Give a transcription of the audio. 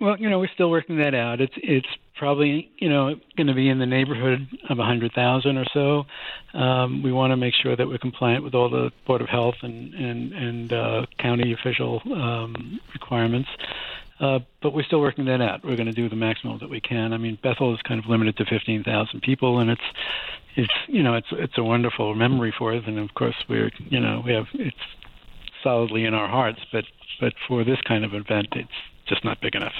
Well, you know, we're still working that out. It's it's probably you know going to be in the neighborhood of a hundred thousand or so. Um, we want to make sure that we're compliant with all the board of health and and and uh, county official um, requirements. Uh, but we're still working that out. We're going to do the maximum that we can. I mean, Bethel is kind of limited to 15,000 people, and it's it's you know it's it's a wonderful memory for us. And of course, we're you know we have it's solidly in our hearts. But but for this kind of event, it's just not big enough.